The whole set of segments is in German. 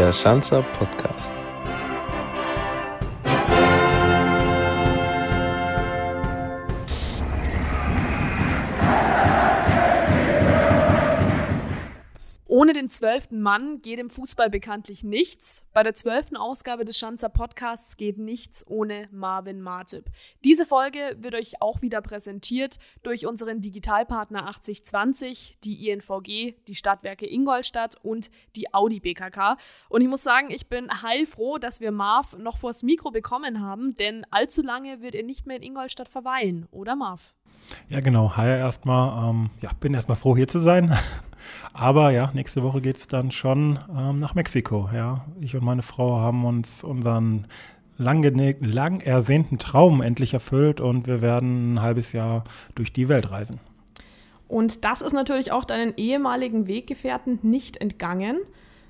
der Schanzer Podcast. Zwölften Mann geht im Fußball bekanntlich nichts. Bei der zwölften Ausgabe des Schanzer Podcasts geht nichts ohne Marvin Martip. Diese Folge wird euch auch wieder präsentiert durch unseren Digitalpartner 8020, die INVG, die Stadtwerke Ingolstadt und die Audi BKK. Und ich muss sagen, ich bin heilfroh, dass wir Marv noch vors Mikro bekommen haben, denn allzu lange wird er nicht mehr in Ingolstadt verweilen, oder Marv? Ja, genau. Hi erstmal. Ähm, ja, bin erstmal froh, hier zu sein. Aber ja, nächste Woche geht es dann schon ähm, nach Mexiko. Ja, ich und meine Frau haben uns unseren lang, lang ersehnten Traum endlich erfüllt und wir werden ein halbes Jahr durch die Welt reisen. Und das ist natürlich auch deinen ehemaligen Weggefährten nicht entgangen.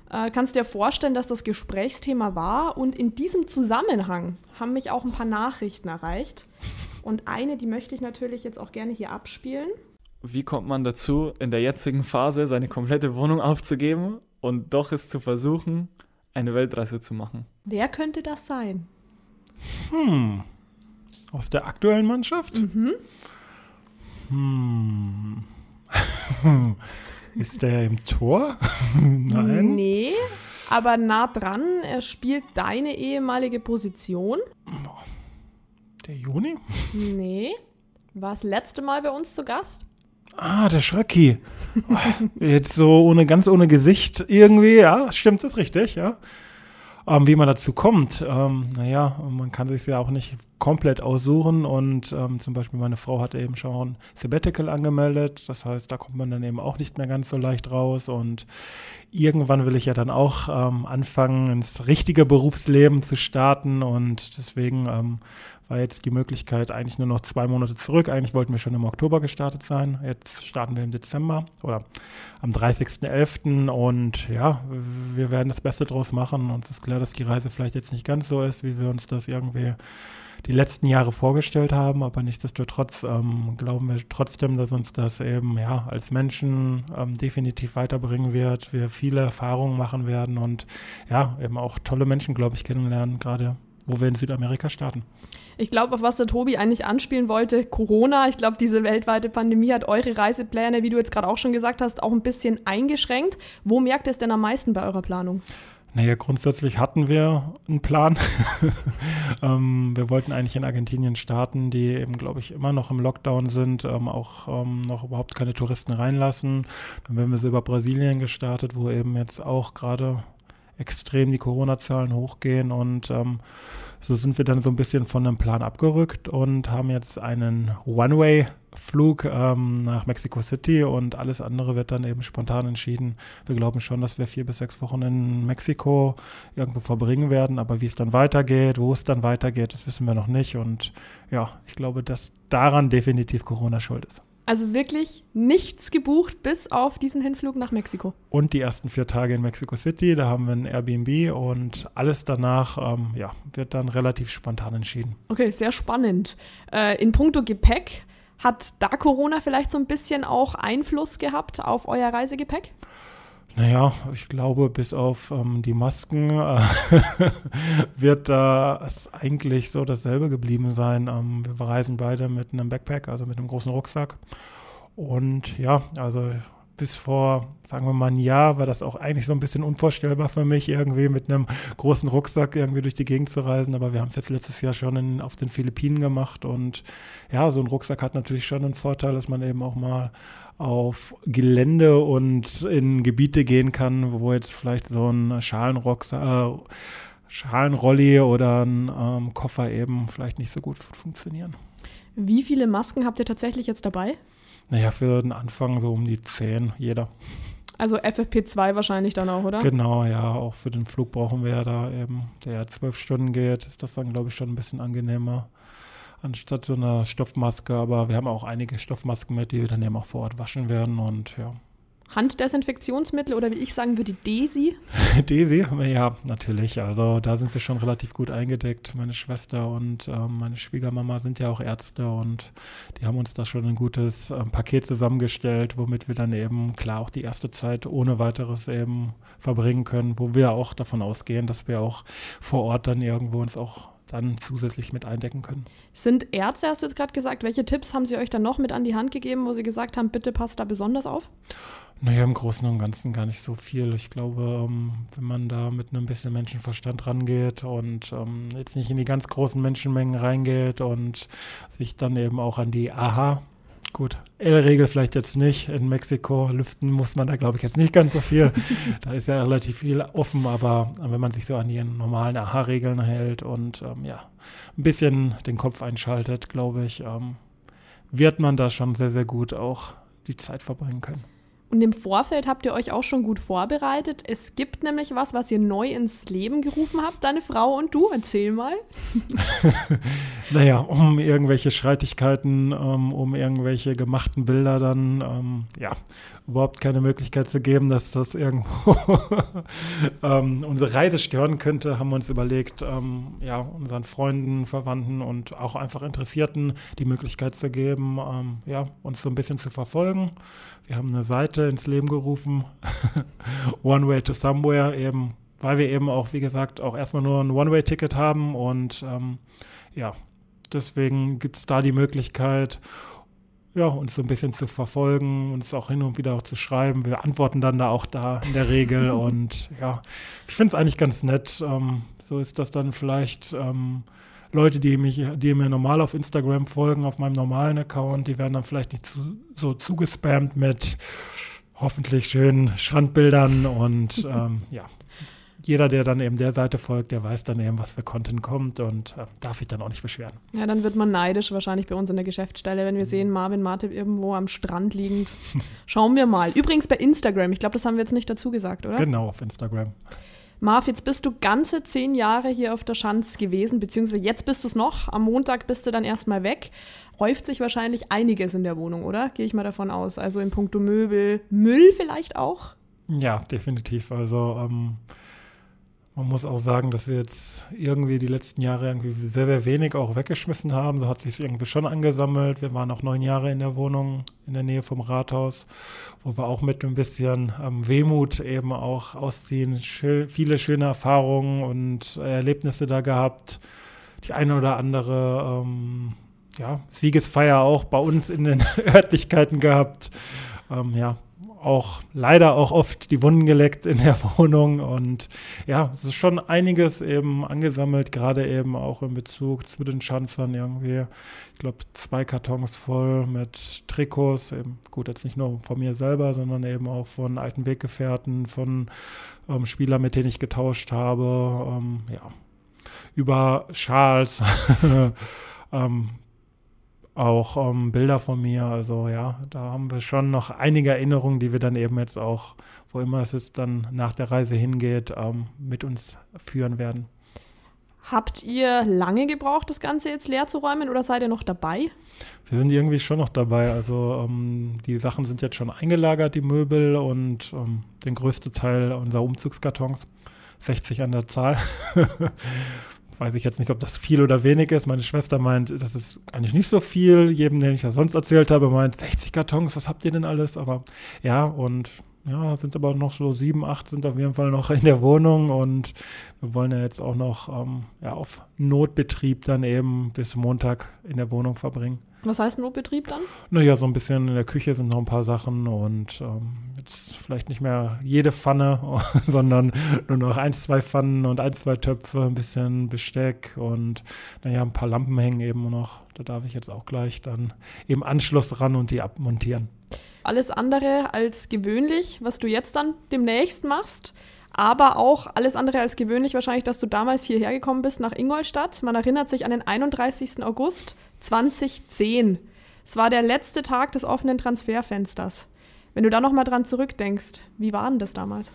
Äh, kannst dir vorstellen, dass das Gesprächsthema war und in diesem Zusammenhang haben mich auch ein paar Nachrichten erreicht. Und eine, die möchte ich natürlich jetzt auch gerne hier abspielen wie kommt man dazu, in der jetzigen Phase seine komplette Wohnung aufzugeben und doch es zu versuchen, eine Weltreise zu machen? Wer könnte das sein? Hm. Aus der aktuellen Mannschaft? Mhm. Hm. Ist der im Tor? Nein. Nee, aber nah dran. Er spielt deine ehemalige Position. Der Juni? Nee. War das letzte Mal bei uns zu Gast? Ah, der Schröcki. Jetzt so ohne, ganz ohne Gesicht irgendwie, ja, stimmt, das richtig, ja. Ähm, wie man dazu kommt, ähm, naja, man kann sich ja auch nicht komplett aussuchen und ähm, zum Beispiel meine Frau hat eben schon Sabbatical angemeldet, das heißt, da kommt man dann eben auch nicht mehr ganz so leicht raus und irgendwann will ich ja dann auch ähm, anfangen, ins richtige Berufsleben zu starten und deswegen ähm, war jetzt die Möglichkeit eigentlich nur noch zwei Monate zurück. Eigentlich wollten wir schon im Oktober gestartet sein. Jetzt starten wir im Dezember oder am 30.11. Und ja, wir werden das Beste draus machen. Und es ist klar, dass die Reise vielleicht jetzt nicht ganz so ist, wie wir uns das irgendwie die letzten Jahre vorgestellt haben, aber nichtsdestotrotz ähm, glauben wir trotzdem, dass uns das eben ja als Menschen ähm, definitiv weiterbringen wird, wir viele Erfahrungen machen werden und ja, eben auch tolle Menschen, glaube ich, kennenlernen, gerade wo wir in Südamerika starten. Ich glaube, auf was der Tobi eigentlich anspielen wollte, Corona. Ich glaube, diese weltweite Pandemie hat eure Reisepläne, wie du jetzt gerade auch schon gesagt hast, auch ein bisschen eingeschränkt. Wo merkt ihr es denn am meisten bei eurer Planung? Naja, grundsätzlich hatten wir einen Plan. ähm, wir wollten eigentlich in Argentinien starten, die eben, glaube ich, immer noch im Lockdown sind, ähm, auch ähm, noch überhaupt keine Touristen reinlassen. Dann wären wir so über Brasilien gestartet, wo eben jetzt auch gerade extrem die Corona-Zahlen hochgehen und ähm, so sind wir dann so ein bisschen von dem Plan abgerückt und haben jetzt einen One-Way-Flug ähm, nach Mexico City und alles andere wird dann eben spontan entschieden. Wir glauben schon, dass wir vier bis sechs Wochen in Mexiko irgendwo verbringen werden, aber wie es dann weitergeht, wo es dann weitergeht, das wissen wir noch nicht und ja, ich glaube, dass daran definitiv Corona schuld ist. Also wirklich nichts gebucht, bis auf diesen Hinflug nach Mexiko. Und die ersten vier Tage in Mexico City, da haben wir ein Airbnb und alles danach ähm, ja, wird dann relativ spontan entschieden. Okay, sehr spannend. Äh, in puncto Gepäck, hat da Corona vielleicht so ein bisschen auch Einfluss gehabt auf euer Reisegepäck? Naja, ich glaube, bis auf ähm, die Masken äh, wird das äh, eigentlich so dasselbe geblieben sein. Ähm, wir reisen beide mit einem Backpack, also mit einem großen Rucksack. Und ja, also bis vor, sagen wir mal, ein Jahr war das auch eigentlich so ein bisschen unvorstellbar für mich, irgendwie mit einem großen Rucksack irgendwie durch die Gegend zu reisen. Aber wir haben es jetzt letztes Jahr schon in, auf den Philippinen gemacht. Und ja, so ein Rucksack hat natürlich schon einen Vorteil, dass man eben auch mal auf Gelände und in Gebiete gehen kann, wo jetzt vielleicht so ein Schalenrucksack, äh, Schalenrolli oder ein ähm, Koffer eben vielleicht nicht so gut funktionieren. Wie viele Masken habt ihr tatsächlich jetzt dabei? Naja, für den Anfang so um die zehn, jeder. Also FFP2 wahrscheinlich dann auch, oder? Genau, ja, auch für den Flug brauchen wir ja da eben, der ja zwölf Stunden geht, ist das dann, glaube ich, schon ein bisschen angenehmer anstatt so einer Stoffmaske. Aber wir haben auch einige Stoffmasken mit, die wir dann eben auch vor Ort waschen werden und ja. Handdesinfektionsmittel oder wie ich sagen würde, Desi? Desi, ja, natürlich. Also da sind wir schon relativ gut eingedeckt. Meine Schwester und ähm, meine Schwiegermama sind ja auch Ärzte und die haben uns da schon ein gutes ähm, Paket zusammengestellt, womit wir dann eben klar auch die erste Zeit ohne weiteres eben verbringen können, wo wir auch davon ausgehen, dass wir auch vor Ort dann irgendwo uns auch dann zusätzlich mit eindecken können. Sind Ärzte, hast du jetzt gerade gesagt, welche Tipps haben sie euch dann noch mit an die Hand gegeben, wo sie gesagt haben, bitte passt da besonders auf? Naja, im Großen und Ganzen gar nicht so viel. Ich glaube, ähm, wenn man da mit einem bisschen Menschenverstand rangeht und ähm, jetzt nicht in die ganz großen Menschenmengen reingeht und sich dann eben auch an die Aha, gut, L-Regel vielleicht jetzt nicht. In Mexiko lüften muss man da, glaube ich, jetzt nicht ganz so viel. da ist ja relativ viel offen, aber wenn man sich so an die normalen Aha-Regeln hält und ähm, ja, ein bisschen den Kopf einschaltet, glaube ich, ähm, wird man da schon sehr, sehr gut auch die Zeit verbringen können. Und im Vorfeld habt ihr euch auch schon gut vorbereitet. Es gibt nämlich was, was ihr neu ins Leben gerufen habt, deine Frau und du. Erzähl mal. naja, um irgendwelche Streitigkeiten, um, ähm, um irgendwelche gemachten Bilder dann, ähm, ja, überhaupt keine Möglichkeit zu geben, dass das irgendwo ähm, unsere Reise stören könnte, haben wir uns überlegt, ähm, ja, unseren Freunden, Verwandten und auch einfach Interessierten die Möglichkeit zu geben, ähm, ja, uns so ein bisschen zu verfolgen. Wir haben eine Seite ins Leben gerufen, One Way to Somewhere, eben, weil wir eben auch, wie gesagt, auch erstmal nur ein One-Way-Ticket haben und ähm, ja, deswegen gibt es da die Möglichkeit, ja, uns so ein bisschen zu verfolgen, uns auch hin und wieder auch zu schreiben. Wir antworten dann da auch da in der Regel und ja, ich finde es eigentlich ganz nett. Ähm, so ist das dann vielleicht ähm, Leute, die mich, die mir normal auf Instagram folgen, auf meinem normalen Account, die werden dann vielleicht nicht zu, so zugespammt mit hoffentlich schönen Strandbildern und ähm, ja, jeder, der dann eben der Seite folgt, der weiß dann eben, was für Content kommt und äh, darf sich dann auch nicht beschweren. Ja, dann wird man neidisch wahrscheinlich bei uns in der Geschäftsstelle, wenn wir sehen, Marvin Martip irgendwo am Strand liegend. Schauen wir mal. Übrigens bei Instagram, ich glaube, das haben wir jetzt nicht dazu gesagt, oder? Genau, auf Instagram. Marv, jetzt bist du ganze zehn Jahre hier auf der Schanz gewesen, beziehungsweise jetzt bist du es noch. Am Montag bist du dann erstmal weg. Häuft sich wahrscheinlich einiges in der Wohnung, oder? Gehe ich mal davon aus. Also in puncto Möbel, Müll vielleicht auch? Ja, definitiv. Also ähm, man muss auch sagen, dass wir jetzt irgendwie die letzten Jahre irgendwie sehr, sehr wenig auch weggeschmissen haben. So hat sich irgendwie schon angesammelt. Wir waren auch neun Jahre in der Wohnung in der Nähe vom Rathaus, wo wir auch mit ein bisschen ähm, Wehmut eben auch ausziehen. Schö viele schöne Erfahrungen und Erlebnisse da gehabt. Die eine oder andere ähm, ja, Siegesfeier auch bei uns in den Örtlichkeiten gehabt. Ähm, ja, auch leider auch oft die Wunden geleckt in der Wohnung und ja, es ist schon einiges eben angesammelt, gerade eben auch in Bezug zu den Schanzern irgendwie. Ich glaube, zwei Kartons voll mit Trikots, eben gut, jetzt nicht nur von mir selber, sondern eben auch von alten Weggefährten, von ähm, Spielern, mit denen ich getauscht habe, ähm, ja, über Schals, ähm, auch ähm, Bilder von mir. Also ja, da haben wir schon noch einige Erinnerungen, die wir dann eben jetzt auch, wo immer es jetzt dann nach der Reise hingeht, ähm, mit uns führen werden. Habt ihr lange gebraucht, das Ganze jetzt leer zu räumen oder seid ihr noch dabei? Wir sind irgendwie schon noch dabei. Also ähm, die Sachen sind jetzt schon eingelagert, die Möbel und ähm, den größten Teil unserer Umzugskartons, 60 an der Zahl. weiß ich jetzt nicht, ob das viel oder wenig ist. Meine Schwester meint, das ist eigentlich nicht so viel. Jedem, den ich das sonst erzählt habe, meint 60 Kartons, was habt ihr denn alles? Aber ja, und ja, sind aber noch so sieben, acht sind auf jeden Fall noch in der Wohnung und wir wollen ja jetzt auch noch ähm, ja, auf Notbetrieb dann eben bis Montag in der Wohnung verbringen. Was heißt Notbetrieb dann? Naja, so ein bisschen in der Küche sind noch ein paar Sachen und ähm, jetzt vielleicht nicht mehr jede Pfanne, sondern nur noch ein, zwei Pfannen und ein, zwei Töpfe, ein bisschen Besteck und naja, ein paar Lampen hängen eben noch. Da darf ich jetzt auch gleich dann im Anschluss ran und die abmontieren. Alles andere als gewöhnlich, was du jetzt dann demnächst machst aber auch alles andere als gewöhnlich wahrscheinlich, dass du damals hierher gekommen bist nach Ingolstadt. Man erinnert sich an den 31. August 2010. Es war der letzte Tag des offenen Transferfensters. Wenn du da noch mal dran zurückdenkst, wie war denn das damals?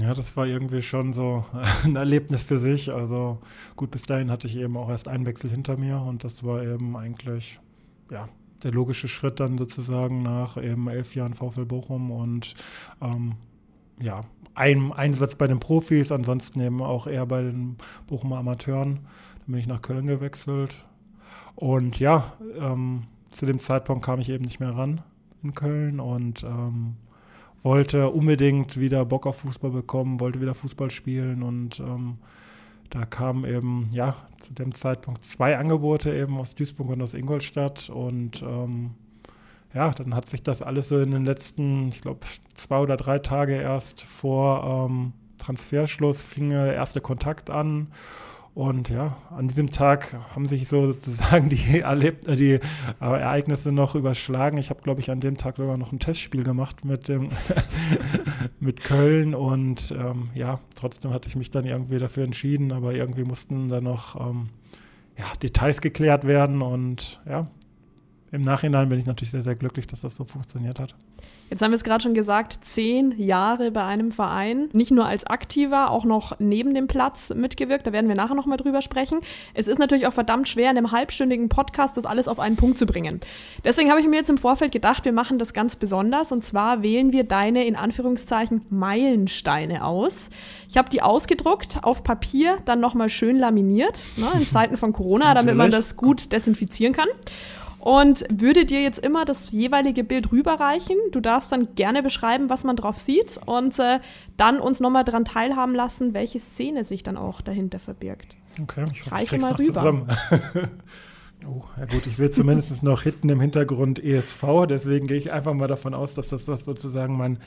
Ja, das war irgendwie schon so ein Erlebnis für sich. Also gut, bis dahin hatte ich eben auch erst einen Wechsel hinter mir und das war eben eigentlich, ja, der logische Schritt dann sozusagen nach eben elf Jahren VfL Bochum und ähm, ja, einem Einsatz bei den Profis, ansonsten eben auch eher bei den Bochumer Amateuren. Dann bin ich nach Köln gewechselt. Und ja, ähm, zu dem Zeitpunkt kam ich eben nicht mehr ran in Köln und ähm, wollte unbedingt wieder Bock auf Fußball bekommen, wollte wieder Fußball spielen und ähm, da kamen eben, ja, zu dem Zeitpunkt zwei Angebote eben aus Duisburg und aus Ingolstadt und ähm, ja, dann hat sich das alles so in den letzten, ich glaube, zwei oder drei Tage erst vor ähm, Transferschluss fing der erste Kontakt an und ja, an diesem Tag haben sich sozusagen die, Erleb äh, die äh, Ereignisse noch überschlagen. Ich habe, glaube ich, an dem Tag sogar noch ein Testspiel gemacht mit, dem mit Köln. Und ähm, ja, trotzdem hatte ich mich dann irgendwie dafür entschieden. Aber irgendwie mussten da noch ähm, ja, Details geklärt werden. Und ja, im Nachhinein bin ich natürlich sehr, sehr glücklich, dass das so funktioniert hat. Jetzt haben wir es gerade schon gesagt, zehn Jahre bei einem Verein, nicht nur als Aktiver, auch noch neben dem Platz mitgewirkt. Da werden wir nachher noch mal drüber sprechen. Es ist natürlich auch verdammt schwer, in einem halbstündigen Podcast das alles auf einen Punkt zu bringen. Deswegen habe ich mir jetzt im Vorfeld gedacht, wir machen das ganz besonders. Und zwar wählen wir deine, in Anführungszeichen, Meilensteine aus. Ich habe die ausgedruckt auf Papier, dann nochmal schön laminiert, ne, in Zeiten von Corona, damit man das gut desinfizieren kann und würde dir jetzt immer das jeweilige Bild rüberreichen. Du darfst dann gerne beschreiben, was man drauf sieht und äh, dann uns nochmal daran teilhaben lassen, welche Szene sich dann auch dahinter verbirgt. Okay, ich, reiche mal rüber. oh, ja gut, ich sehe zumindest noch hinten im Hintergrund ESV, deswegen gehe ich einfach mal davon aus, dass das, das sozusagen mein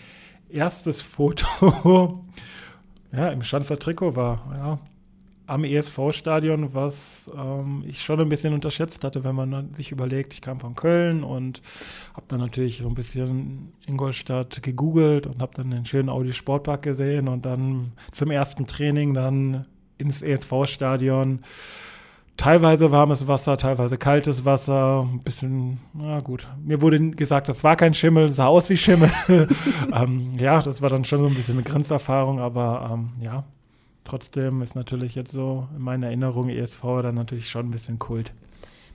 erstes Foto ja, im Schanzer Trikot war. Ja, am ESV-Stadion, was ähm, ich schon ein bisschen unterschätzt hatte, wenn man sich überlegt, ich kam von Köln und habe dann natürlich so ein bisschen Ingolstadt gegoogelt und habe dann den schönen Audi Sportpark gesehen und dann zum ersten Training dann ins ESV-Stadion. Teilweise warmes Wasser, teilweise kaltes Wasser, ein bisschen, na gut. Mir wurde gesagt, das war kein Schimmel, sah aus wie Schimmel. ähm, ja, das war dann schon so ein bisschen eine Grenzerfahrung, aber ähm, ja, Trotzdem ist natürlich jetzt so in meiner Erinnerung ESV dann natürlich schon ein bisschen Kult.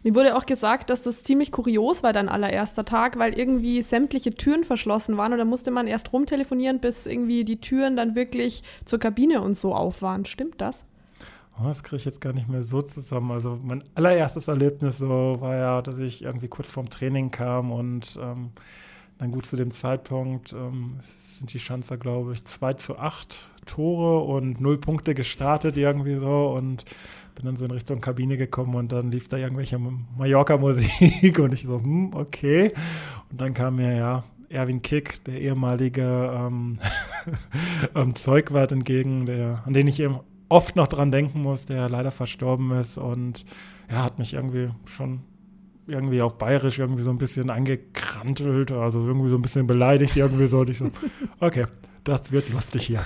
Mir wurde auch gesagt, dass das ziemlich kurios war, dein allererster Tag, weil irgendwie sämtliche Türen verschlossen waren und da musste man erst rumtelefonieren, bis irgendwie die Türen dann wirklich zur Kabine und so auf waren. Stimmt das? Oh, das kriege ich jetzt gar nicht mehr so zusammen. Also mein allererstes Erlebnis so war ja, dass ich irgendwie kurz vorm Training kam und ähm, dann gut zu dem Zeitpunkt ähm, sind die Schanzer, glaube ich, 2 zu 8 Tore und null Punkte gestartet irgendwie so und bin dann so in Richtung Kabine gekommen und dann lief da irgendwelche Mallorca-Musik und ich so, hm, okay. Und dann kam mir ja Erwin Kick, der ehemalige ähm, ähm, Zeugwart entgegen, der, an den ich eben oft noch dran denken muss, der leider verstorben ist und er ja, hat mich irgendwie schon irgendwie auf Bayerisch irgendwie so ein bisschen angekrantelt, also irgendwie so ein bisschen beleidigt, irgendwie so. Und ich so, okay, das wird lustig hier.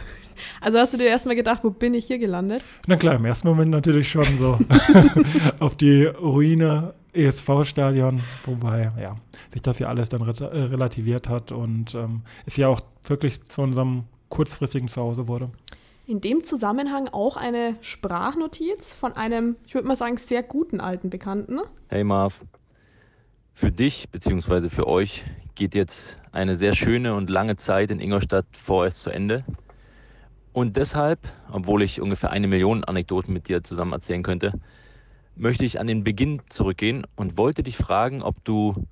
Also hast du dir erstmal gedacht, wo bin ich hier gelandet? Na klar, im ersten Moment natürlich schon so auf die Ruine ESV-Stadion, wobei ja, sich das ja alles dann re äh, relativiert hat und ähm, es ja auch wirklich zu unserem kurzfristigen Zuhause wurde. In dem Zusammenhang auch eine Sprachnotiz von einem, ich würde mal sagen, sehr guten alten Bekannten. Hey Marv, für dich bzw. für euch geht jetzt eine sehr schöne und lange Zeit in Ingolstadt vorerst zu Ende. Und deshalb, obwohl ich ungefähr eine Million Anekdoten mit dir zusammen erzählen könnte, möchte ich an den Beginn zurückgehen und wollte dich fragen, ob du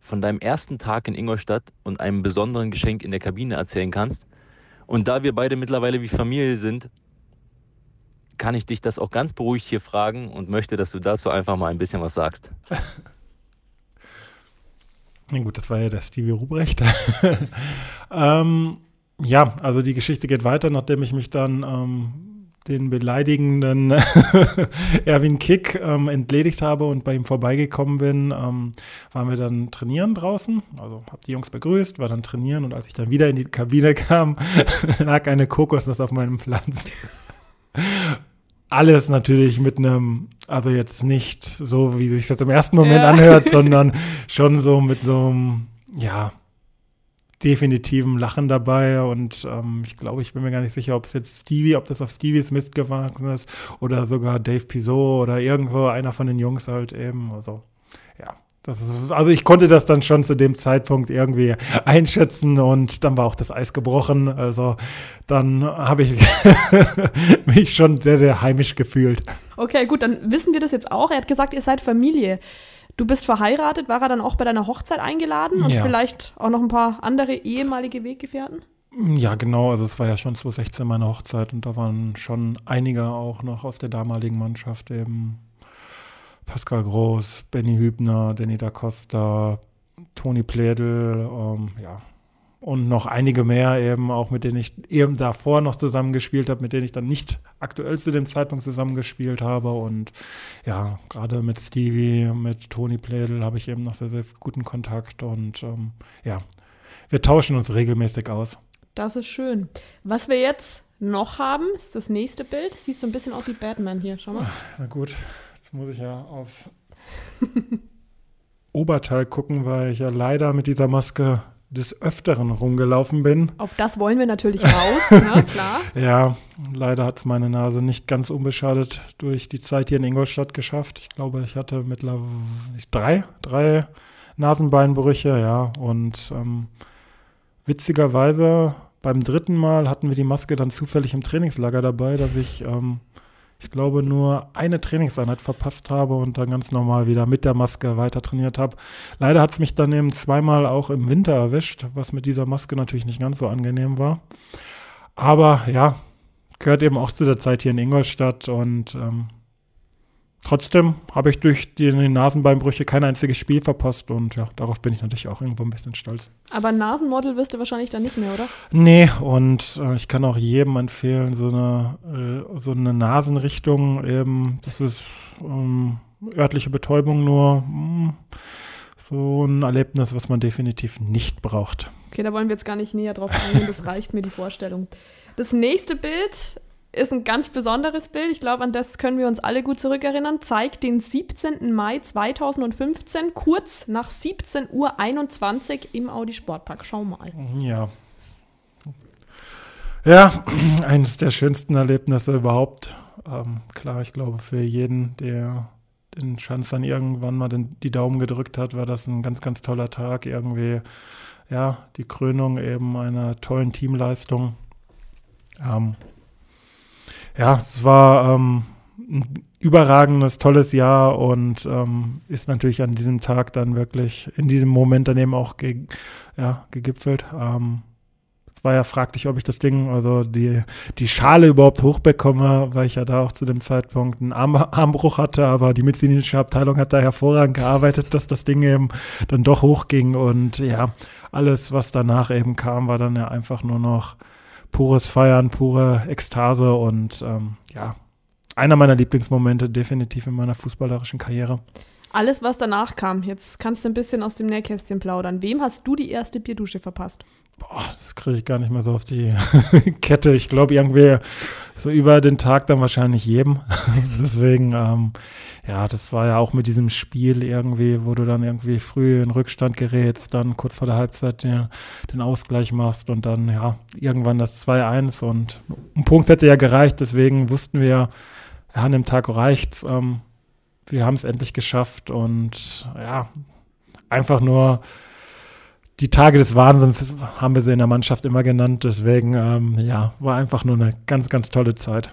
von deinem ersten Tag in Ingolstadt und einem besonderen Geschenk in der Kabine erzählen kannst. Und da wir beide mittlerweile wie Familie sind, kann ich dich das auch ganz beruhigt hier fragen und möchte, dass du dazu einfach mal ein bisschen was sagst. Na gut, das war ja der Stevie Rubrecht. ähm, ja, also die Geschichte geht weiter, nachdem ich mich dann ähm, den beleidigenden Erwin Kick ähm, entledigt habe und bei ihm vorbeigekommen bin, ähm, waren wir dann trainieren draußen. Also habe die Jungs begrüßt, war dann trainieren und als ich dann wieder in die Kabine kam, lag eine Kokosnuss auf meinem Platz. Alles natürlich mit einem, also jetzt nicht so, wie sich das im ersten Moment ja. anhört, sondern schon so mit so einem, ja, definitiven Lachen dabei und ähm, ich glaube, ich bin mir gar nicht sicher, ob es jetzt Stevie, ob das auf Stevies Mist gewachsen ist oder sogar Dave Pizot oder irgendwo einer von den Jungs halt eben. Also ja, ist, also ich konnte das dann schon zu dem Zeitpunkt irgendwie einschätzen und dann war auch das Eis gebrochen. Also dann habe ich mich schon sehr, sehr heimisch gefühlt. Okay, gut, dann wissen wir das jetzt auch. Er hat gesagt, ihr seid Familie. Du bist verheiratet. War er dann auch bei deiner Hochzeit eingeladen und Ja. vielleicht auch noch ein paar andere ehemalige Weggefährten? Ja, genau. Also es war ja schon 2016 meine Hochzeit und da waren schon einige auch noch aus der damaligen Mannschaft eben. Pascal Groß, Benny Hübner, Danny da Costa, Toni Plädel, ähm, ja. Und noch einige mehr eben, auch mit denen ich eben davor noch zusammengespielt habe, mit denen ich dann nicht aktuell zu dem Zeitpunkt zusammengespielt habe. Und ja, gerade mit Stevie, mit Toni Plädel habe ich eben noch sehr, sehr guten Kontakt. Und ähm, ja, wir tauschen uns regelmäßig aus. Das ist schön. Was wir jetzt noch haben, ist das nächste Bild. Siehst so ein bisschen aus wie Batman hier. Schau mal. Na gut, jetzt muss ich ja aufs Oberteil gucken, weil ich ja leider mit dieser Maske des Öfteren rumgelaufen bin. Auf das wollen wir natürlich raus, ne? klar. Ja, leider hat es meine Nase nicht ganz unbeschadet durch die Zeit hier in Ingolstadt geschafft. Ich glaube, ich hatte mittlerweile drei, drei Nasenbeinbrüche, ja. Und ähm, witzigerweise beim dritten Mal hatten wir die Maske dann zufällig im Trainingslager dabei, dass ich, ähm, ich glaube, nur eine Trainingseinheit verpasst habe und dann ganz normal wieder mit der Maske weiter trainiert habe. Leider hat es mich dann eben zweimal auch im Winter erwischt, was mit dieser Maske natürlich nicht ganz so angenehm war. Aber ja, gehört eben auch zu der Zeit hier in Ingolstadt und ähm, trotzdem habe ich durch die Nasenbeinbrüche kein einziges Spiel verpasst und ja, darauf bin ich natürlich auch irgendwo ein bisschen stolz. Aber Nasenmodel wirst du wahrscheinlich dann nicht mehr, oder? Nee, und äh, ich kann auch jedem empfehlen, so eine, äh, so eine Nasenrichtung eben, das ist ähm, örtliche Betäubung nur mh, so ein Erlebnis, was man definitiv nicht braucht. Okay, da wollen wir jetzt gar nicht näher drauf eingehen, das reicht mir die Vorstellung. Das nächste Bild ist ein ganz besonderes Bild. Ich glaube, an das können wir uns alle gut zurückerinnern. Zeigt den 17. Mai 2015, kurz nach 17.21 Uhr im Audi Sportpark. Schau mal. Ja. Ja, eines der schönsten Erlebnisse überhaupt. Ähm, klar, ich glaube, für jeden, der den Schanz dann irgendwann mal den, die Daumen gedrückt hat, war das ein ganz, ganz toller Tag. Irgendwie, ja, die Krönung eben einer tollen Teamleistung. Ähm, ja, es war ähm, ein überragendes, tolles Jahr und ähm, ist natürlich an diesem Tag dann wirklich, in diesem Moment dann eben auch ge ja, gegipfelt. Ähm, es war ja fraglich, ob ich das Ding, also die, die Schale überhaupt hochbekomme, weil ich ja da auch zu dem Zeitpunkt einen Arm, Armbruch hatte, aber die medizinische Abteilung hat da hervorragend gearbeitet, dass das Ding eben dann doch hochging und ja, alles, was danach eben kam, war dann ja einfach nur noch pures Feiern, pure Ekstase und ähm, ja, einer meiner Lieblingsmomente definitiv in meiner fußballerischen Karriere. Alles, was danach kam, jetzt kannst du ein bisschen aus dem Nähkästchen plaudern. Wem hast du die erste Bierdusche verpasst? Boah, das kriege ich gar nicht mehr so auf die Kette. Ich glaube, irgendwie so über den Tag dann wahrscheinlich jedem. Deswegen, ähm, ja, das war ja auch mit diesem Spiel irgendwie, wo du dann irgendwie früh in Rückstand gerätst, dann kurz vor der Halbzeit den, den Ausgleich machst und dann, ja, irgendwann das 2-1 und ein Punkt hätte ja gereicht. Deswegen wussten wir, ja, an dem Tag reicht's. Ähm, wir haben es endlich geschafft und ja, einfach nur die Tage des Wahnsinns haben wir sie in der Mannschaft immer genannt. Deswegen, ähm, ja, war einfach nur eine ganz, ganz tolle Zeit.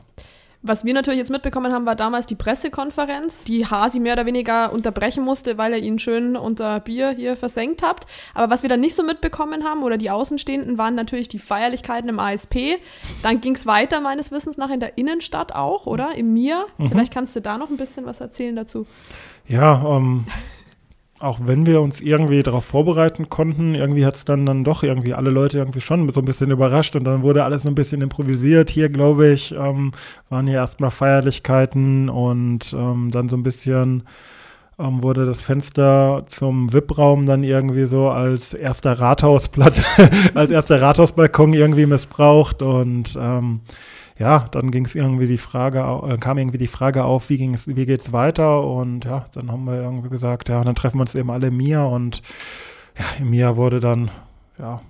Was wir natürlich jetzt mitbekommen haben, war damals die Pressekonferenz, die Hasi mehr oder weniger unterbrechen musste, weil er ihn schön unter Bier hier versenkt habt. Aber was wir dann nicht so mitbekommen haben oder die Außenstehenden waren natürlich die Feierlichkeiten im ASP. Dann ging es weiter meines Wissens nach in der Innenstadt auch, oder? Im Mir. Mhm. Vielleicht kannst du da noch ein bisschen was erzählen dazu. Ja, ähm, auch wenn wir uns irgendwie darauf vorbereiten konnten, irgendwie hat es dann, dann doch irgendwie alle Leute irgendwie schon so ein bisschen überrascht und dann wurde alles so ein bisschen improvisiert. Hier, glaube ich, ähm, waren hier erstmal Feierlichkeiten und ähm, dann so ein bisschen ähm, wurde das Fenster zum VIP-Raum dann irgendwie so als erster Rathausblatt, als erster Rathausbalkon irgendwie missbraucht und ähm, ja, dann ging es irgendwie die Frage, äh, kam irgendwie die Frage auf, wie ging's, wie geht's weiter? Und ja, dann haben wir irgendwie gesagt, ja, dann treffen wir uns eben alle Mia und ja, Mia wurde dann, ja,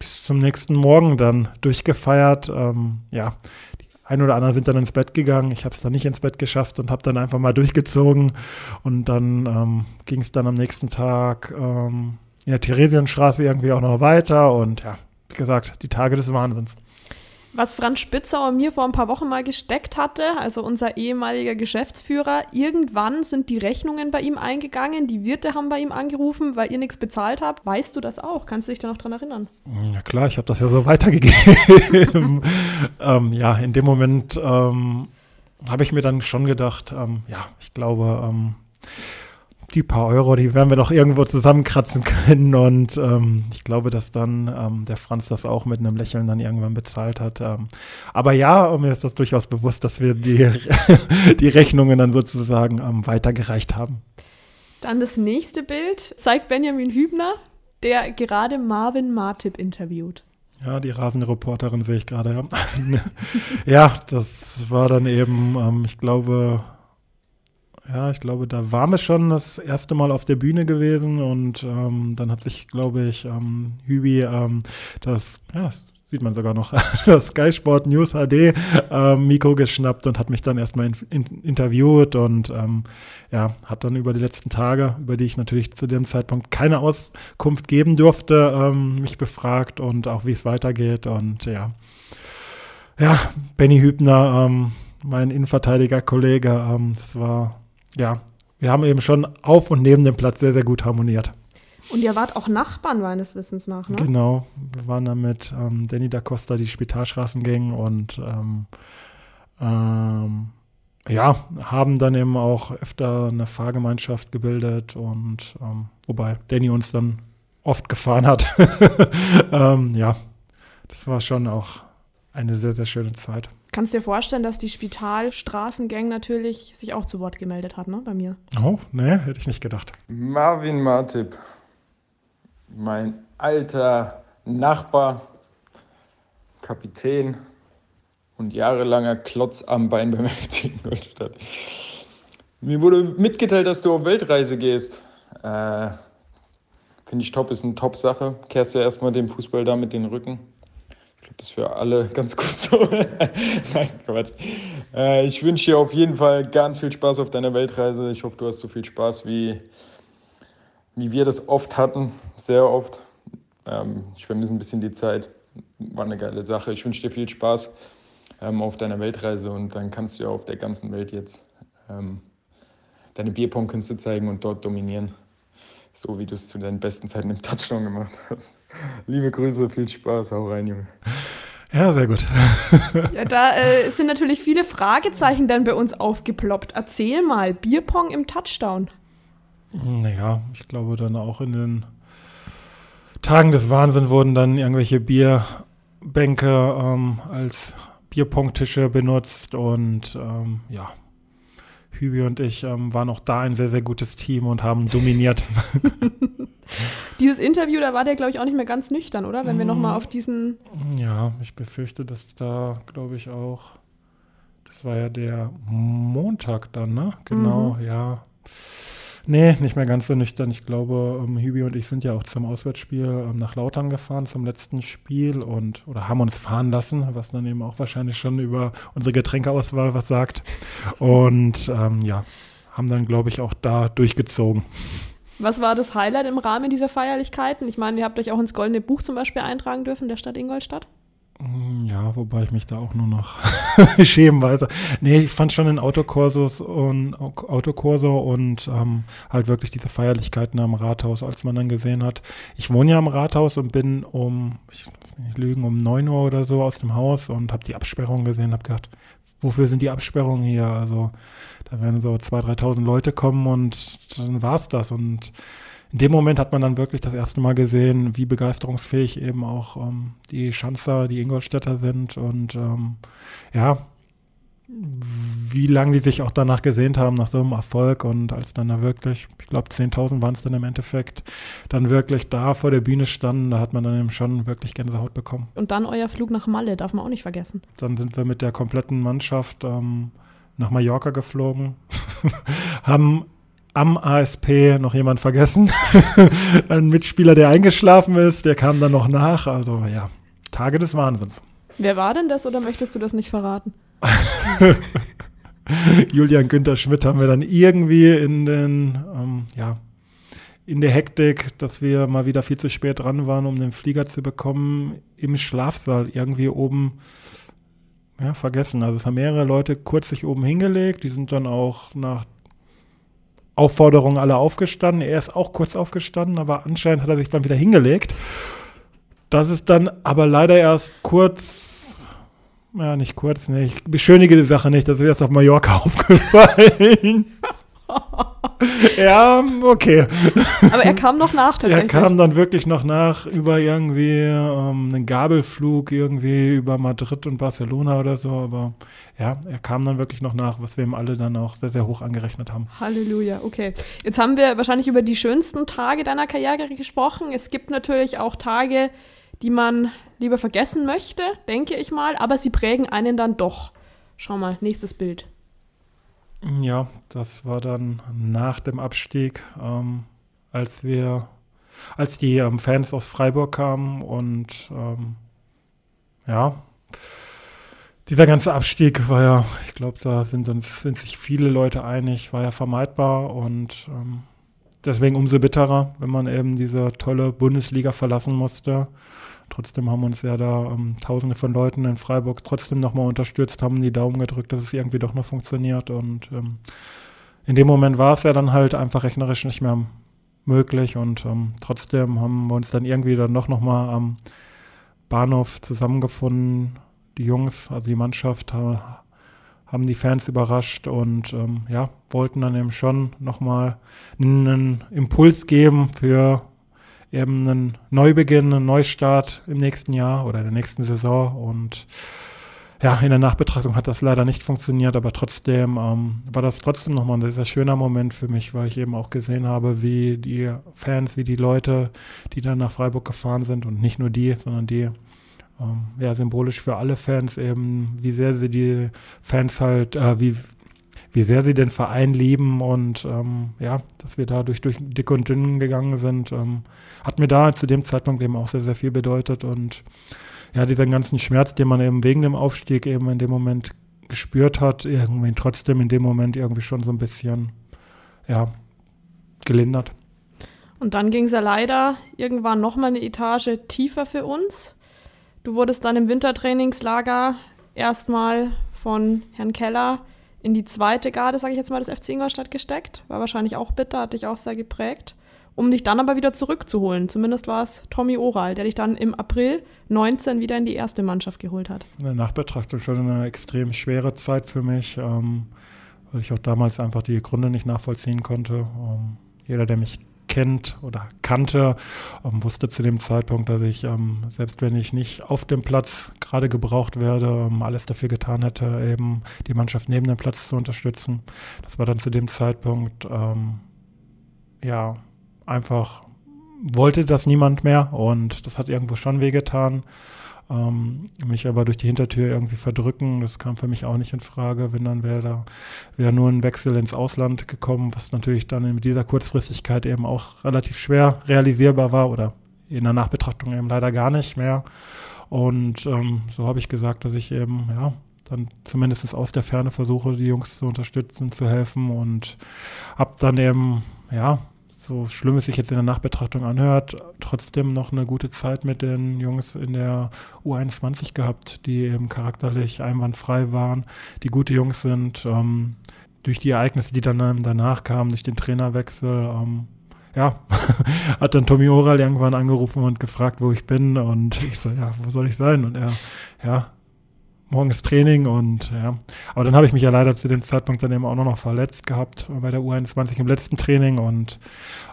bis zum nächsten Morgen dann durchgefeiert. Ähm, ja, die ein oder andere sind dann ins Bett gegangen. Ich habe es dann nicht ins Bett geschafft und habe dann einfach mal durchgezogen. Und dann ähm, ging es dann am nächsten Tag ähm, in der Theresienstraße irgendwie auch noch weiter. Und ja, wie gesagt, die Tage des Wahnsinns. Was Franz Spitzauer mir vor ein paar Wochen mal gesteckt hatte, also unser ehemaliger Geschäftsführer, irgendwann sind die Rechnungen bei ihm eingegangen, die Wirte haben bei ihm angerufen, weil ihr nichts bezahlt habt. Weißt du das auch? Kannst du dich da noch dran erinnern? Ja klar, ich habe das ja so weitergegeben. ähm, ja, in dem Moment ähm, habe ich mir dann schon gedacht, ähm, ja, ich glaube, ähm, die paar Euro, die werden wir doch irgendwo zusammenkratzen können. Und ähm, ich glaube, dass dann ähm, der Franz das auch mit einem Lächeln dann irgendwann bezahlt hat. Ähm, aber ja, mir ist das durchaus bewusst, dass wir die, die Rechnungen dann sozusagen ähm, weitergereicht haben. Dann das nächste Bild zeigt Benjamin Hübner, der gerade Marvin Martip interviewt. Ja, die Rasenreporterin sehe ich gerade. Ja. ja, das war dann eben, ähm, ich glaube, ja, ich glaube, da waren wir schon das erste Mal auf der Bühne gewesen und ähm, dann hat sich, glaube ich, ähm, Hübi ähm, das, ja, das sieht man sogar noch, das Sky Sport News HD ähm, Mikro geschnappt und hat mich dann erstmal in, in, interviewt und ähm, ja, hat dann über die letzten Tage, über die ich natürlich zu dem Zeitpunkt keine Auskunft geben durfte, ähm, mich befragt und auch wie es weitergeht und ja, ja, Benny Hübner, ähm, mein Innenverteidiger-Kollege, ähm, das war ja, wir haben eben schon auf und neben dem Platz sehr, sehr gut harmoniert. Und ihr wart auch Nachbarn meines Wissens nach, ne? Genau. Wir waren da mit ähm, Danny da Costa die Spitalstraßengänge und ähm, ähm, ja, haben dann eben auch öfter eine Fahrgemeinschaft gebildet und ähm, wobei Danny uns dann oft gefahren hat. Ähm, ja, das war schon auch eine sehr, sehr schöne Zeit. Kannst dir vorstellen, dass die Spitalstraßengang natürlich sich auch zu Wort gemeldet hat, ne, bei mir? Oh, ne, hätte ich nicht gedacht. Marvin Martip, mein alter Nachbar, Kapitän und jahrelanger Klotz am Bein beim FC Ingolstadt. Mir wurde mitgeteilt, dass du auf Weltreise gehst. Äh, Finde ich top, ist eine Top-Sache. Kehrst du erstmal dem Fußball da mit den Rücken glaube, das ist für alle ganz gut so. Nein, Quatsch. Äh, ich wünsche dir auf jeden Fall ganz viel Spaß auf deiner Weltreise. Ich hoffe, du hast so viel Spaß, wie, wie wir das oft hatten, sehr oft. Ähm, ich vermisse ein bisschen die Zeit. War eine geile Sache. Ich wünsche dir viel Spaß ähm, auf deiner Weltreise und dann kannst du ja auf der ganzen Welt jetzt ähm, deine Bierpong-Künste zeigen und dort dominieren so wie du es zu deinen besten Zeiten im Touchdown gemacht hast. Liebe Grüße, viel Spaß, hau rein, Junge. Ja, sehr gut. Ja, da äh, sind natürlich viele Fragezeichen dann bei uns aufgeploppt. Erzähl mal, Bierpong im Touchdown. Naja, ich glaube dann auch in den Tagen des Wahnsinns wurden dann irgendwelche Bierbänke ähm, als Bierpongtische benutzt und ähm, ja, Hübi und ich ähm, waren auch da ein sehr, sehr gutes Team und haben dominiert. Dieses Interview, da war der, glaube ich, auch nicht mehr ganz nüchtern, oder? Wenn wir nochmal auf diesen. Ja, ich befürchte, dass da, glaube ich, auch. Das war ja der Montag dann, ne? Genau, mhm. ja. Nee, nicht mehr ganz so nüchtern. Ich glaube, ähm, Hübi und ich sind ja auch zum Auswärtsspiel ähm, nach Lautern gefahren, zum letzten Spiel und oder haben uns fahren lassen, was dann eben auch wahrscheinlich schon über unsere Getränkeauswahl was sagt. Und ähm, ja, haben dann, glaube ich, auch da durchgezogen. Was war das Highlight im Rahmen dieser Feierlichkeiten? Ich meine, ihr habt euch auch ins Goldene Buch zum Beispiel eintragen dürfen, der Stadt Ingolstadt. Mm, ja, wobei ich mich da auch nur noch schämen weiß. Nee, ich fand schon den Autokursus und Autokurso und ähm, halt wirklich diese Feierlichkeiten am Rathaus, als man dann gesehen hat. Ich wohne ja am Rathaus und bin um, ich nicht lügen, um 9 Uhr oder so aus dem Haus und habe die Absperrung gesehen, habe gedacht, wofür sind die Absperrungen hier? Also da werden so 2.000, 3.000 Leute kommen und dann war's das und in dem Moment hat man dann wirklich das erste Mal gesehen, wie begeisterungsfähig eben auch ähm, die Schanzer, die Ingolstädter sind und ähm, ja, wie lange die sich auch danach gesehnt haben, nach so einem Erfolg und als dann da wirklich, ich glaube 10.000 waren es dann im Endeffekt, dann wirklich da vor der Bühne standen, da hat man dann eben schon wirklich Gänsehaut bekommen. Und dann euer Flug nach Malle, darf man auch nicht vergessen. Dann sind wir mit der kompletten Mannschaft ähm, nach Mallorca geflogen, haben am ASP noch jemand vergessen. Ein Mitspieler, der eingeschlafen ist, der kam dann noch nach. Also ja, Tage des Wahnsinns. Wer war denn das oder möchtest du das nicht verraten? Julian Günther Schmidt haben wir dann irgendwie in den, ähm, ja, in der Hektik, dass wir mal wieder viel zu spät dran waren, um den Flieger zu bekommen, im Schlafsaal irgendwie oben ja, vergessen. Also es haben mehrere Leute kurz sich oben hingelegt, die sind dann auch nach Aufforderung alle aufgestanden. Er ist auch kurz aufgestanden, aber anscheinend hat er sich dann wieder hingelegt. Das ist dann aber leider erst kurz, ja, nicht kurz, nicht. Ich beschönige die Sache nicht, das ist erst auf Mallorca aufgefallen. ja, okay. Aber er kam noch nach tatsächlich. Er kam dann wirklich noch nach über irgendwie ähm, einen Gabelflug irgendwie über Madrid und Barcelona oder so. Aber ja, er kam dann wirklich noch nach, was wir ihm alle dann auch sehr, sehr hoch angerechnet haben. Halleluja, okay. Jetzt haben wir wahrscheinlich über die schönsten Tage deiner Karriere gesprochen. Es gibt natürlich auch Tage, die man lieber vergessen möchte, denke ich mal, aber sie prägen einen dann doch. Schau mal, nächstes Bild. Ja, das war dann nach dem Abstieg, ähm, als wir, als die ähm, Fans aus Freiburg kamen und ähm, ja, dieser ganze Abstieg war ja, ich glaube, da sind uns sind sich viele Leute einig, war ja vermeidbar und ähm, deswegen umso bitterer, wenn man eben diese tolle Bundesliga verlassen musste. Trotzdem haben uns ja da ähm, Tausende von Leuten in Freiburg trotzdem nochmal unterstützt, haben die Daumen gedrückt, dass es irgendwie doch noch funktioniert. Und ähm, in dem Moment war es ja dann halt einfach rechnerisch nicht mehr möglich. Und ähm, trotzdem haben wir uns dann irgendwie dann doch nochmal am Bahnhof zusammengefunden. Die Jungs, also die Mannschaft, haben die Fans überrascht und ähm, ja, wollten dann eben schon nochmal einen Impuls geben für eben einen Neubeginn, einen Neustart im nächsten Jahr oder in der nächsten Saison. Und ja, in der Nachbetrachtung hat das leider nicht funktioniert, aber trotzdem ähm, war das trotzdem nochmal ein sehr schöner Moment für mich, weil ich eben auch gesehen habe, wie die Fans, wie die Leute, die dann nach Freiburg gefahren sind und nicht nur die, sondern die ähm, ja, symbolisch für alle Fans eben, wie sehr sie die Fans halt, äh, wie, wie sehr sie den Verein lieben und ähm, ja, dass wir da durch, durch dick und dünn gegangen sind, ähm, hat mir da zu dem Zeitpunkt eben auch sehr, sehr viel bedeutet und ja, diesen ganzen Schmerz, den man eben wegen dem Aufstieg eben in dem Moment gespürt hat, irgendwie trotzdem in dem Moment irgendwie schon so ein bisschen, ja, gelindert. Und dann ging es ja leider irgendwann nochmal eine Etage tiefer für uns. Du wurdest dann im Wintertrainingslager erstmal von Herrn Keller in die zweite Garde, sage ich jetzt mal, des FC Ingolstadt gesteckt. War wahrscheinlich auch bitter, hat dich auch sehr geprägt. Um dich dann aber wieder zurückzuholen. Zumindest war es Tommy Oral, der dich dann im April 19 wieder in die erste Mannschaft geholt hat. In der Nachbetrachtung schon eine extrem schwere Zeit für mich, ähm, weil ich auch damals einfach die Gründe nicht nachvollziehen konnte. Ähm, jeder, der mich kennt oder kannte, ähm, wusste zu dem Zeitpunkt, dass ich, ähm, selbst wenn ich nicht auf dem Platz gerade gebraucht werde, ähm, alles dafür getan hätte, eben die Mannschaft neben dem Platz zu unterstützen. Das war dann zu dem Zeitpunkt, ähm, ja, einfach wollte das niemand mehr und das hat irgendwo schon wehgetan ähm, mich aber durch die Hintertür irgendwie verdrücken. Das kam für mich auch nicht in Frage. Wenn dann wäre da wäre nur ein Wechsel ins Ausland gekommen, was natürlich dann mit dieser Kurzfristigkeit eben auch relativ schwer realisierbar war oder in der Nachbetrachtung eben leider gar nicht mehr. Und ähm, so habe ich gesagt, dass ich eben, ja, dann zumindest aus der Ferne versuche, die Jungs zu unterstützen, zu helfen und habe dann eben, ja, so schlimm es sich jetzt in der Nachbetrachtung anhört, trotzdem noch eine gute Zeit mit den Jungs in der U21 gehabt, die eben charakterlich einwandfrei waren, die gute Jungs sind. Ähm, durch die Ereignisse, die dann danach kamen, durch den Trainerwechsel, ähm, ja, hat dann Tommy Oral irgendwann angerufen und gefragt, wo ich bin. Und ich so, ja, wo soll ich sein? Und er, ja, morgen ist Training und ja. Aber dann habe ich mich ja leider zu dem Zeitpunkt dann eben auch noch verletzt gehabt bei der U21 im letzten Training und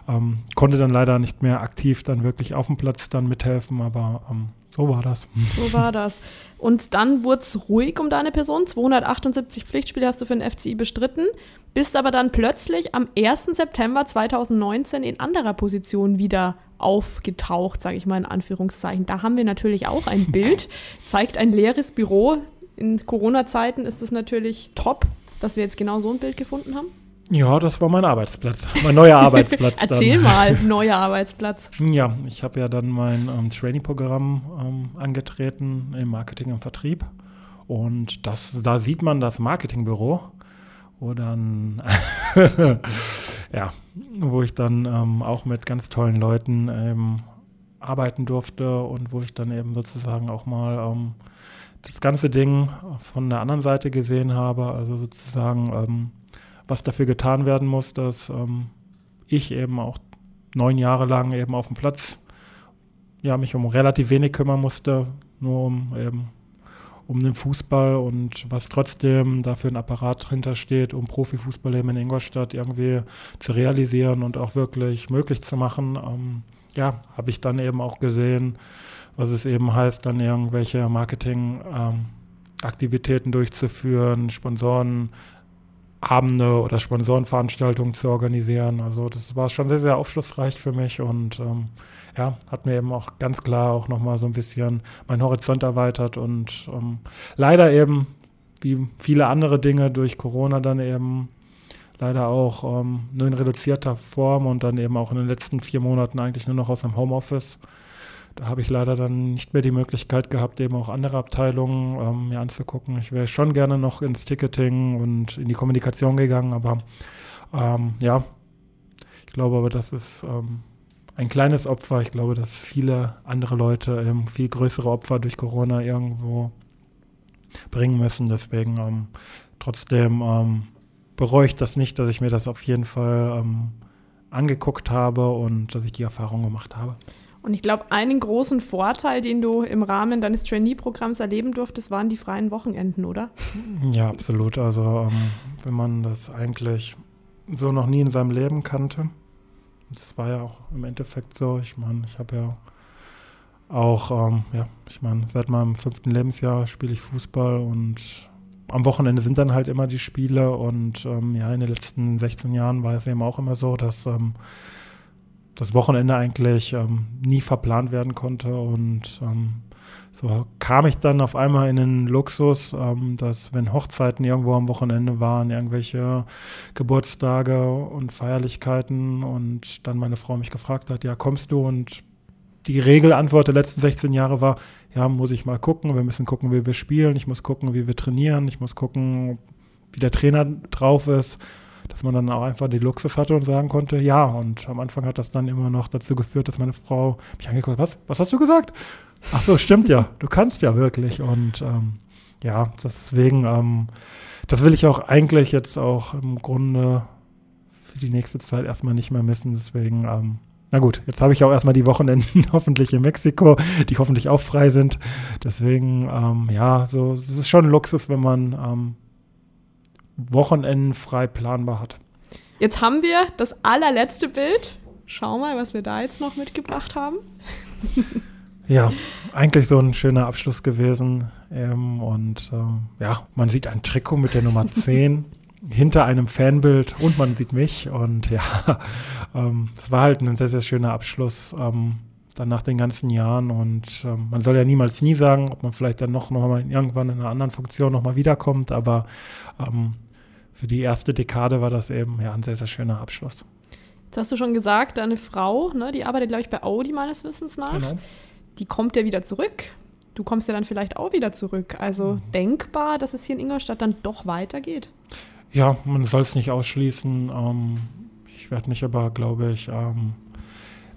ähm, konnte dann leider nicht mehr aktiv dann wirklich auf dem Platz dann mithelfen, aber ähm, so war das. So war das. Und dann wurde es ruhig um deine Person. 278 Pflichtspiele hast du für den FCI bestritten, bist aber dann plötzlich am 1. September 2019 in anderer Position wieder aufgetaucht, sage ich mal in Anführungszeichen. Da haben wir natürlich auch ein Bild, zeigt ein leeres Büro. In Corona-Zeiten ist es natürlich top, dass wir jetzt genau so ein Bild gefunden haben. Ja, das war mein Arbeitsplatz, mein neuer Arbeitsplatz. Erzähl mal, neuer Arbeitsplatz. Ja, ich habe ja dann mein ähm, Training-Programm ähm, angetreten im Marketing und Vertrieb Und das, da sieht man das Marketingbüro, wo dann, ja, wo ich dann ähm, auch mit ganz tollen Leuten ähm, arbeiten durfte und wo ich dann eben sozusagen auch mal ähm, das ganze Ding von der anderen Seite gesehen habe, also sozusagen, ähm, was dafür getan werden muss, dass ähm, ich eben auch neun Jahre lang eben auf dem Platz ja, mich um relativ wenig kümmern musste, nur um eben um den Fußball und was trotzdem da für ein Apparat dahinter steht, um Profifußball in Ingolstadt irgendwie zu realisieren und auch wirklich möglich zu machen. Ähm, ja, habe ich dann eben auch gesehen, was es eben heißt, dann irgendwelche Marketingaktivitäten ähm, durchzuführen, Sponsoren Abende oder Sponsorenveranstaltungen zu organisieren. Also das war schon sehr, sehr aufschlussreich für mich und ähm, ja, hat mir eben auch ganz klar auch nochmal so ein bisschen meinen Horizont erweitert und ähm, leider eben, wie viele andere Dinge durch Corona dann eben leider auch ähm, nur in reduzierter Form und dann eben auch in den letzten vier Monaten eigentlich nur noch aus dem Homeoffice da habe ich leider dann nicht mehr die Möglichkeit gehabt, eben auch andere Abteilungen ähm, mir anzugucken. Ich wäre schon gerne noch ins Ticketing und in die Kommunikation gegangen, aber ähm, ja, ich glaube aber, das ist ähm, ein kleines Opfer. Ich glaube, dass viele andere Leute ähm, viel größere Opfer durch Corona irgendwo bringen müssen. Deswegen ähm, trotzdem ähm, bereue ich das nicht, dass ich mir das auf jeden Fall angeguckt habe und dass ich die Erfahrung gemacht habe. Und ich glaube, einen großen Vorteil, den du im Rahmen deines Trainee-Programms erleben durftest, waren die freien Wochenenden, oder? Ja, absolut. Also ähm, wenn man das eigentlich so noch nie in seinem Leben kannte, das war ja auch im Endeffekt so. Ich meine, ich habe ja auch, ähm, ja, ich meine, seit meinem fünften Lebensjahr spiele ich Fußball und am Wochenende sind dann halt immer die Spiele und ähm, ja, in den letzten 16 Jahren war es eben auch immer so, dass ähm, das Wochenende eigentlich ähm, nie verplant werden konnte. Und ähm, so kam ich dann auf einmal in den Luxus, ähm, dass wenn Hochzeiten irgendwo am Wochenende waren, irgendwelche Geburtstage und Feierlichkeiten und dann meine Frau mich gefragt hat, ja, kommst du? Und die Regelantwort der letzten 16 Jahre war, ja, muss ich mal gucken, wir müssen gucken, wie wir spielen, ich muss gucken, wie wir trainieren, ich muss gucken, wie der Trainer drauf ist dass man dann auch einfach die Luxus hatte und sagen konnte, ja. Und am Anfang hat das dann immer noch dazu geführt, dass meine Frau mich angeguckt hat, was, was hast du gesagt? Ach so, stimmt ja, du kannst ja wirklich. Und ähm, ja, deswegen, ähm, das will ich auch eigentlich jetzt auch im Grunde für die nächste Zeit erstmal nicht mehr missen. Deswegen, ähm, na gut, jetzt habe ich auch erstmal die Wochenenden hoffentlich in Mexiko, die hoffentlich auch frei sind. Deswegen, ähm, ja, so, es ist schon Luxus, wenn man ähm, Wochenenden frei planbar hat. Jetzt haben wir das allerletzte Bild. Schau mal, was wir da jetzt noch mitgebracht haben. ja, eigentlich so ein schöner Abschluss gewesen. Ähm, und ähm, ja, man sieht ein Trikot mit der Nummer 10 hinter einem Fanbild und man sieht mich. Und ja, ähm, es war halt ein sehr, sehr schöner Abschluss. Ähm, dann nach den ganzen Jahren und ähm, man soll ja niemals nie sagen, ob man vielleicht dann noch, noch mal irgendwann in einer anderen Funktion nochmal wiederkommt, aber ähm, für die erste Dekade war das eben ja, ein sehr, sehr schöner Abschluss. Jetzt hast du schon gesagt, deine Frau, ne, die arbeitet, glaube ich, bei Audi meines Wissens nach. Genau. Die kommt ja wieder zurück. Du kommst ja dann vielleicht auch wieder zurück. Also mhm. denkbar, dass es hier in Ingolstadt dann doch weitergeht. Ja, man soll es nicht ausschließen. Ähm, ich werde mich aber, glaube ich, ähm,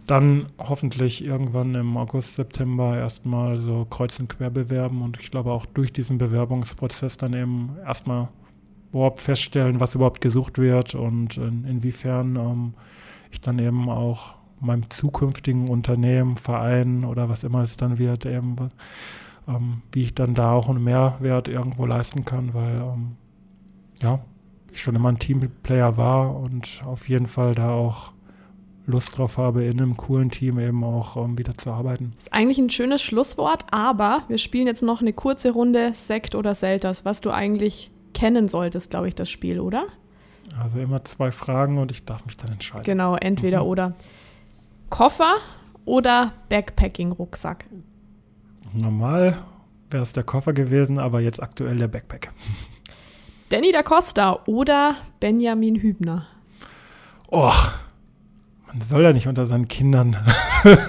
dann hoffentlich irgendwann im August, September erstmal so kreuz und quer bewerben und ich glaube auch durch diesen Bewerbungsprozess dann eben erstmal überhaupt feststellen, was überhaupt gesucht wird und in, inwiefern ähm, ich dann eben auch meinem zukünftigen Unternehmen, Verein oder was immer es dann wird, eben, ähm, wie ich dann da auch einen Mehrwert irgendwo leisten kann, weil ähm, ja, ich schon immer ein Teamplayer war und auf jeden Fall da auch Lust drauf habe, in einem coolen Team eben auch um, ähm, wieder zu arbeiten. Das ist eigentlich ein schönes Schlusswort, aber wir spielen jetzt noch eine kurze Runde Sekt oder Selters, was du eigentlich kennen solltest, glaube ich, das Spiel, oder? Also immer zwei Fragen und ich darf mich dann entscheiden. Genau, entweder mhm. oder. Koffer oder Backpacking-Rucksack? Normal wäre es der Koffer gewesen, aber jetzt aktuell der Backpack. Danny da Costa oder Benjamin Hübner? Och, man soll er nicht unter seinen Kindern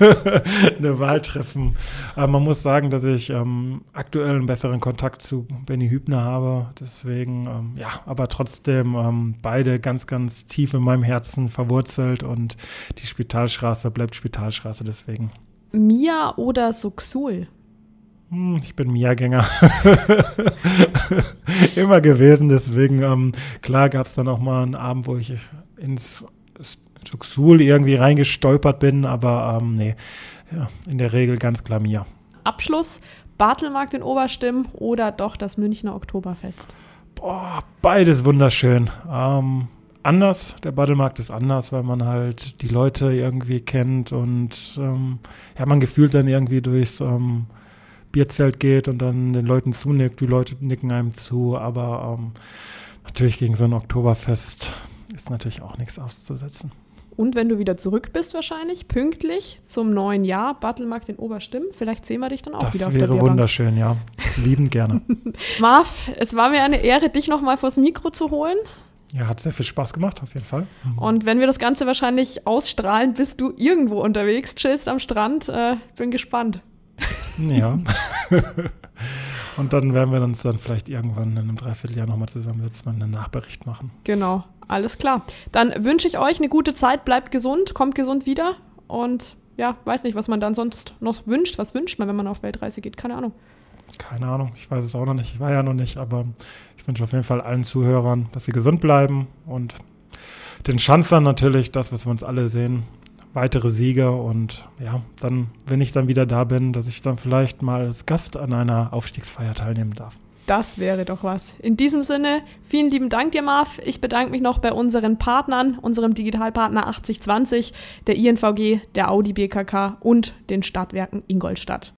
eine Wahl treffen. Aber man muss sagen, dass ich ähm, aktuell einen besseren Kontakt zu Benny Hübner habe. Deswegen, ähm, ja, aber trotzdem ähm, beide ganz, ganz tief in meinem Herzen verwurzelt und die Spitalstraße bleibt Spitalstraße deswegen. Mia oder Suxul? Hm, ich bin Mia-Gänger. Immer gewesen, deswegen, ähm, klar gab es dann auch mal einen Abend, wo ich ins Juxul irgendwie reingestolpert bin, aber ähm, nee, ja, in der Regel ganz klar Mia. Abschluss, Bartelmarkt in Oberstimm oder doch das Münchner Oktoberfest? Boah, beides wunderschön. Ähm, anders, der Battlemarkt ist anders, weil man halt die Leute irgendwie kennt und ähm, ja, man gefühlt dann irgendwie durchs ähm, Bierzelt geht und dann den Leuten zunickt, die Leute nicken einem zu, aber ähm, natürlich gegen so ein Oktoberfest ist natürlich auch nichts auszusetzen. Und wenn du wieder zurück bist, wahrscheinlich pünktlich zum neuen Jahr, Battlemarkt in Oberstimm, vielleicht sehen wir dich dann auch das wieder auf der Das wäre wunderschön, ja. Liebend gerne. Marv, es war mir eine Ehre, dich nochmal vors Mikro zu holen. Ja, hat sehr viel Spaß gemacht, auf jeden Fall. Mhm. Und wenn wir das Ganze wahrscheinlich ausstrahlen, bist du irgendwo unterwegs, chillst am Strand. Äh, bin gespannt. Ja. und dann werden wir uns dann vielleicht irgendwann in einem Dreivierteljahr nochmal zusammensetzen und einen Nachbericht machen. Genau, alles klar. Dann wünsche ich euch eine gute Zeit, bleibt gesund, kommt gesund wieder und ja, weiß nicht, was man dann sonst noch wünscht. Was wünscht man, wenn man auf Weltreise geht? Keine Ahnung. Keine Ahnung, ich weiß es auch noch nicht. Ich war ja noch nicht, aber ich wünsche auf jeden Fall allen Zuhörern, dass sie gesund bleiben und den Schanzern natürlich das, was wir uns alle sehen, weitere Siege und ja, dann, wenn ich dann wieder da bin, dass ich dann vielleicht mal als Gast an einer Aufstiegsfeier teilnehmen darf. Das wäre doch was. In diesem Sinne, vielen lieben Dank dir, Marv. Ich bedanke mich noch bei unseren Partnern, unserem Digitalpartner 8020, der INVG, der Audi BKK und den Stadtwerken Ingolstadt.